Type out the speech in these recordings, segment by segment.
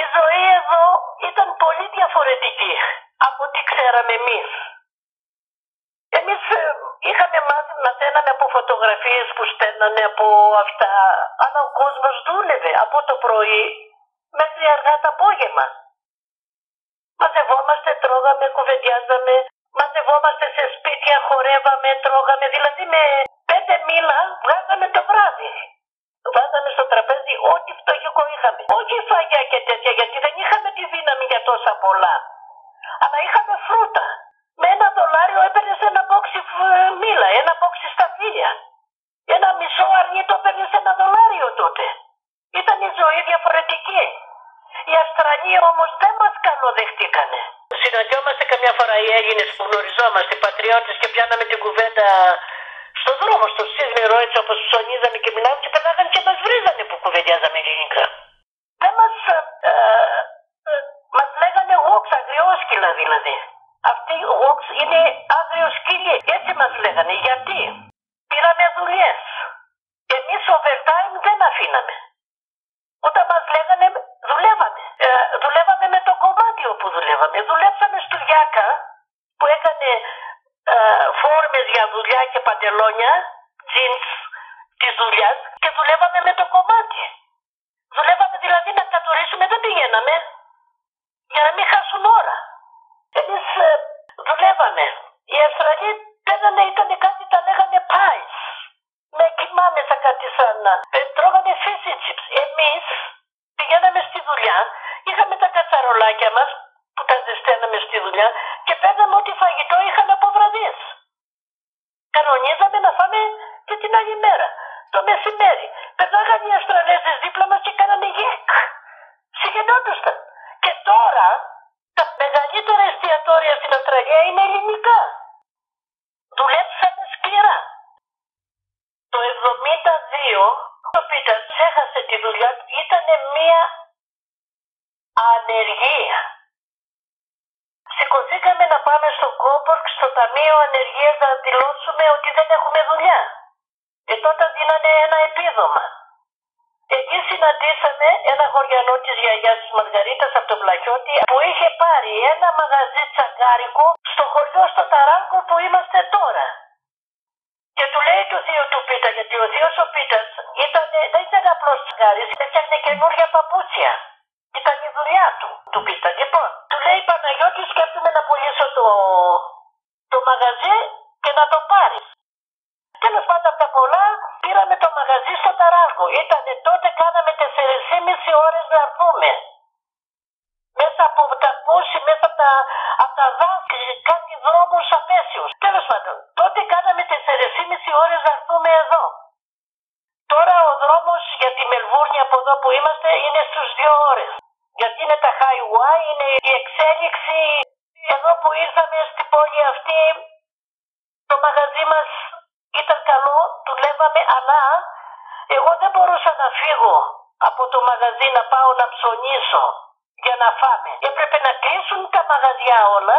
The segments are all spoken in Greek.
Η ζωή εδώ ήταν πολύ διαφορετική από ό,τι ξέραμε εμείς. Εμείς ε, είχαμε μάθει, μαθαίναμε από φωτογραφίες που στέλνανε από αυτά, αλλά ο κόσμος δούλευε από το πρωί μέχρι αργά το απόγευμα. Μαζευόμαστε, τρώγαμε, κουβεντιάζαμε, μαζευόμαστε σε σπίτια, χορεύαμε, τρώγαμε, δηλαδή με πέντε μήλα βγάζαμε το βράδυ. Βάζαμε στο τραπέζι ό,τι φτωχικό είχαμε. Όχι φαγιά και τέτοια, γιατί δεν είχαμε τη δύναμη για τόσα πολλά. Αλλά είχαμε φρούτα. Με ένα δολάριο έπαιρνες ένα μπόξι φ- μήλα, ένα μπόξι σταφύλια. Ένα μισό αρνί το έπαιρνες ένα δολάριο τότε. Ήταν η ζωή διαφορετική. Οι Αυστραλοί όμως δεν μας καλοδεχτήκανε. Συναντιόμαστε καμιά φορά οι Έλληνες που γνωριζόμαστε, οι πατριώτες και πιάναμε την κουβέντα στο δρόμο, στο Σίδνερο, έτσι όπως ψωνίζαμε και μιλάμε και περνάγανε και μας βρίζανε που κουβεντιάζαμε ελληνικά. Δεν μας. Ε, ε, μας λέγανε γόξ, αγριόσκυλα δηλαδή. Κομμάτι όπου δουλεύαμε. Δουλέψαμε στο Γιάκα που έκανε ε, φόρμες για δουλειά και παντελόνια, jeans της δουλειάς και δουλεύαμε με το κομμάτι. Δουλεύαμε δηλαδή να κατουρίσουμε, δεν πηγαίναμε για να μην χάσουν ώρα. Εμείς ε, δουλεύαμε. Οι Αυστραλοί παίρνανε, ήταν κάτι τα λέγανε pies. Με κοιμά μέσα κάτι σαν να... Ε, τρώγανε fish and chips. Εμείς πηγαίναμε στη δουλειά, είχαμε τα κατσαρολάκια μας που τα ζεσταίναμε στη δουλειά και παίρναμε ό,τι φαγητό είχαμε από βραδείς. Κανονίζαμε να φάμε και την άλλη μέρα. Το μεσημέρι. Περνάγανε οι Αυστραλέζες δίπλα μας και κάνανε γεκ. Συγγενόντουσαν. Και τώρα τα μεγαλύτερα εστιατόρια στην Αυστραλία είναι ελληνικά. Δουλέψαμε σκληρά. Το 72 ο Πίτερ έχασε τη δουλειά του. Ήταν μια ανεργία. Σηκωθήκαμε να πάμε στο Κόμπορκ, στο Ταμείο Ανεργίας να δηλώσουμε ότι δεν έχουμε δουλειά. Και τότε δίνανε ένα επίδομα. Εκεί συναντήσαμε ένα χωριανό της γιαγιάς της Μαργαρίτας από τον Πλαχιώτη που είχε πάρει ένα μαγαζί τσαγκάρικο στο χωριό στο Ταράνκο που είμαστε τώρα. Και του λέει του θείου του Πίτα, γιατί ο θείο ο Πίτας δεν ήταν απλός τσαγκάρι, έφτιαχνε καινούργια παπούτσια. Ήταν η δουλειά του, του Πίτα. Λοιπόν, του λέει Παναγιώτης, σκέφτομαι να πουλήσω το, το μαγαζί και να το πάρεις. Τέλος πάντων από τα πολλά πήραμε το μαγαζί στο Ταράγκο. Ήτανε τότε κάναμε 4,5 ώρες να έρθουμε. Μέσα από τα πούσι, μέσα από τα, από τα δάση, κάτι δρόμους απέσιους. Τέλος πάντων, τότε κάναμε 4,5 ώρες να έρθουμε εδώ. Τώρα ο δρόμος για τη Μελβούρνη από εδώ που είμαστε είναι στους 2 ώρες. Γιατί είναι τα highway, είναι η εξέλιξη. Εδώ που ήρθαμε στην πόλη αυτή, το μαγαζί μας ήταν καλό, δουλεύαμε, αλλά εγώ δεν μπορούσα να φύγω από το μαγαζί να πάω να ψωνίσω για να φάμε. Έπρεπε να κλείσουν τα μαγαζιά όλα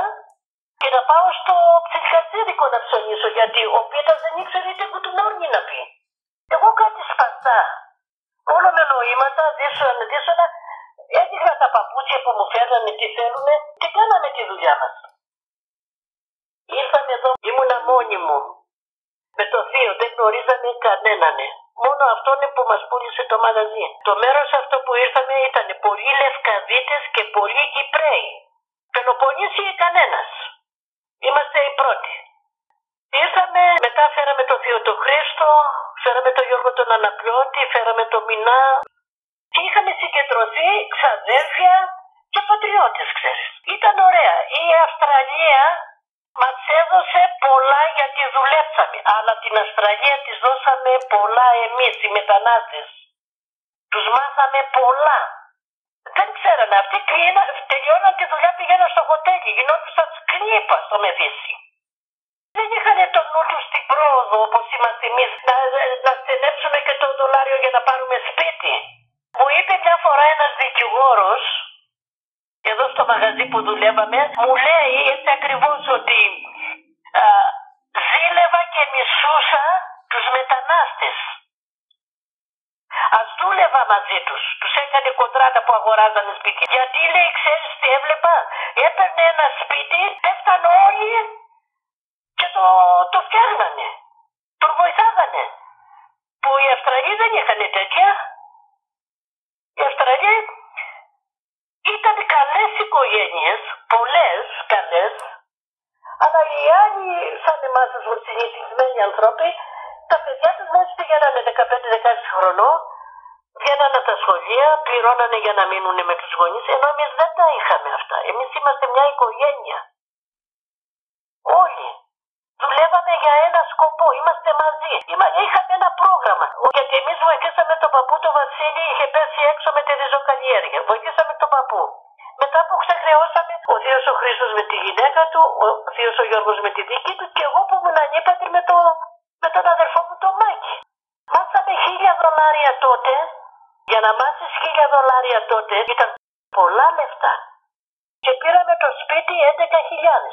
και να πάω στο ψυχατζίδικο να ψωνίσω γιατί ο Πίτας δεν ήξερε ούτε κουτουνόρνη να πει. Εγώ κάτι σπαστά. Όλο με νοήματα, δύσωνα, δύσωνα, έδειχνα τα παπούτσια που μου φέρνανε τι θέλουνε και κάναμε τη δουλειά μας. Ήρθαμε εδώ, ήμουνα μόνη μου. Με το θείο δεν γνωρίζαμε κανέναν. Μόνο αυτόν που μας πούλησε το μαγαζί. Το μέρος αυτό που ήρθαμε ήταν πολλοί Λευκαδίτες και πολλοί Κυπρέοι. Πελοποννήσιοι κανένας. Είμαστε οι πρώτοι. Ήρθαμε, μετά φέραμε το Θείο το Χρήστο, φέραμε το Γιώργο τον Αναπλώτη, φέραμε το Μινά. Και είχαμε συγκεντρωθεί ξαδέρφια και πατριώτες, ξέρεις. Ήταν ωραία. Η Αυστραλία μας έδωσε πολλά γιατί δουλέψαμε. Αλλά την Αυστραλία της δώσαμε πολλά εμείς οι μετανάστες. Τους μάθαμε πολλά. Δεν ξέρανε. Αυτοί κλείνα, τελειώναν τη δουλειά πήγαιναν στο χοτέλι. Γινόντουσαν σκλήπα στο Μεδίσι. Δεν είχαν το νου τους στην πρόοδο όπως είμαστε εμείς να, να στενέψουμε και το δολάριο για να πάρουμε σπίτι. Μου είπε μια φορά ένας δικηγόρος εδώ στο μαγαζί που δουλεύαμε, μου λέει έτσι ακριβώς ότι α, ζήλευα και μισούσα τους μετανάστες. Ας δούλευα μαζί τους. Τους έκανε κοντράτα που αγοράζανε σπίτι. Γιατί λέει, ξέρεις τι έβλεπα; Έπαιρνε ένα σπίτι, πέφταν όλοι και το, το φτιάχνανε. Τον βοηθάγανε. Που οι Αυστραλοί δεν είχαν τέτοια. Οι Αυστραλοί ήταν καλές οικογένειες, πολλές καλές, αλλά οι άλλοι σαν εμάς τους συνηθισμένοι ανθρώποι, τα παιδιά τους μόλις πηγαίνανε 15-16 χρονών, βγαίνανε από τα σχολεία, πληρώνανε για να μείνουν με τους γονείς, ενώ εμείς δεν τα είχαμε αυτά. Εμείς είμαστε μια οικογένεια. Όλοι. Δουλεύαμε για ένα σκοπό, είμαστε μαζί. Είχαμε ένα πρόγραμμα. Γιατί εμείς βοηθήσαμε τον παππού τον Βασίλη, είχε πέσει έξω με τη ριζοκαλλιέργεια. Βοηθήσαμε τον παππού. Μετά που ξεχρεώσαμε, ο Θείος ο Χρήστος με τη γυναίκα του, ο Θείος ο Γιώργος με τη δική του και εγώ που ήμουν ανήπατρη με, το, με τον αδερφό μου τον Μάκη. Μάσαμε χίλια δολάρια τότε. Για να μάσει χίλια δολάρια τότε ήταν πολλά λεφτά. Και πήραμε το σπίτι 11.000.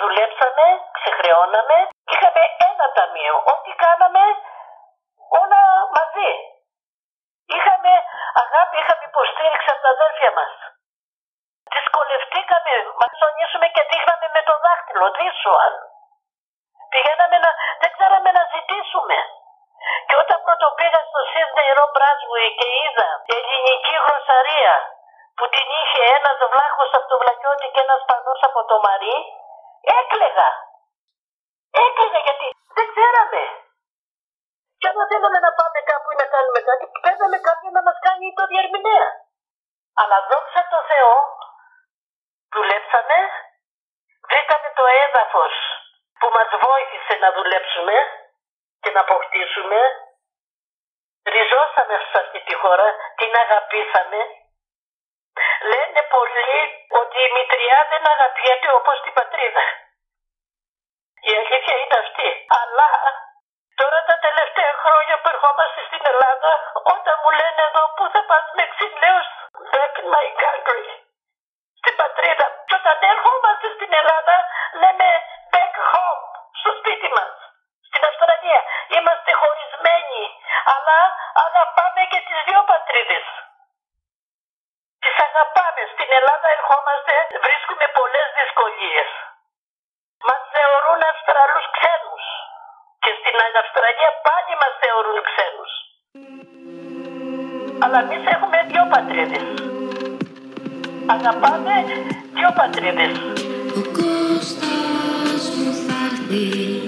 Δουλέψαμε, ξεχρεώναμε, είχαμε ένα ταμείο. Ό,τι κάναμε όλα μαζί. Είχαμε αγάπη, είχαμε υποστήριξη από τα αδέρφια μας. Δυσκολευτήκαμε, μας ψωνίσουμε και δείχναμε με το δάχτυλο, δίσουαν. Πηγαίναμε να, δεν ξέραμε να ζητήσουμε. Και όταν πρώτο πήγα στο Σίδνεϊ Ρο και είδα ελληνική γλωσσαρία που την είχε ένας βλάχος από το Βλακιώτη και ένας πανός από το Μαρί, έκλεγα. Έκλεγα γιατί δεν ξέραμε. Και όταν θέλαμε να πάμε κάπου ή να κάνουμε κάτι, παίρναμε κάποιον να μας κάνει το διερμηνέα. Αλλά δόξα τω Θεώ, δουλέψαμε, βρήκαμε το έδαφος που μας βόηθησε να δουλέψουμε και να αποκτήσουμε. Ριζώσαμε σε αυτή τη χώρα, την αγαπήσαμε. Λένε πολλοί ότι η μητριά δεν αγαπιέται όπως την πατρίδα. Ελλάδα, όταν μου λένε εδώ που θα πας με ξυλαίους, back in my country, στην πατρίδα. Και όταν ερχόμαστε στην Ελλάδα, λέμε back home, στο σπίτι μας, στην Αυστραλία. Είμαστε χωρισμένοι, αλλά αγαπάμε και τις δύο πατρίδες. Τις αγαπάμε. Στην Ελλάδα ερχόμαστε, βρίσκουμε πολλές δυσκολίες. Μας θεωρούν Αυστραλούς ξένους. Και στην Αυστραλία πάλι μας θεωρούν ξένους. Αλλά εμείς έχουμε δύο πατρίδες. Αγαπάμε δύο πατρίδες. Ο Κώστας μου θα έρθει από τη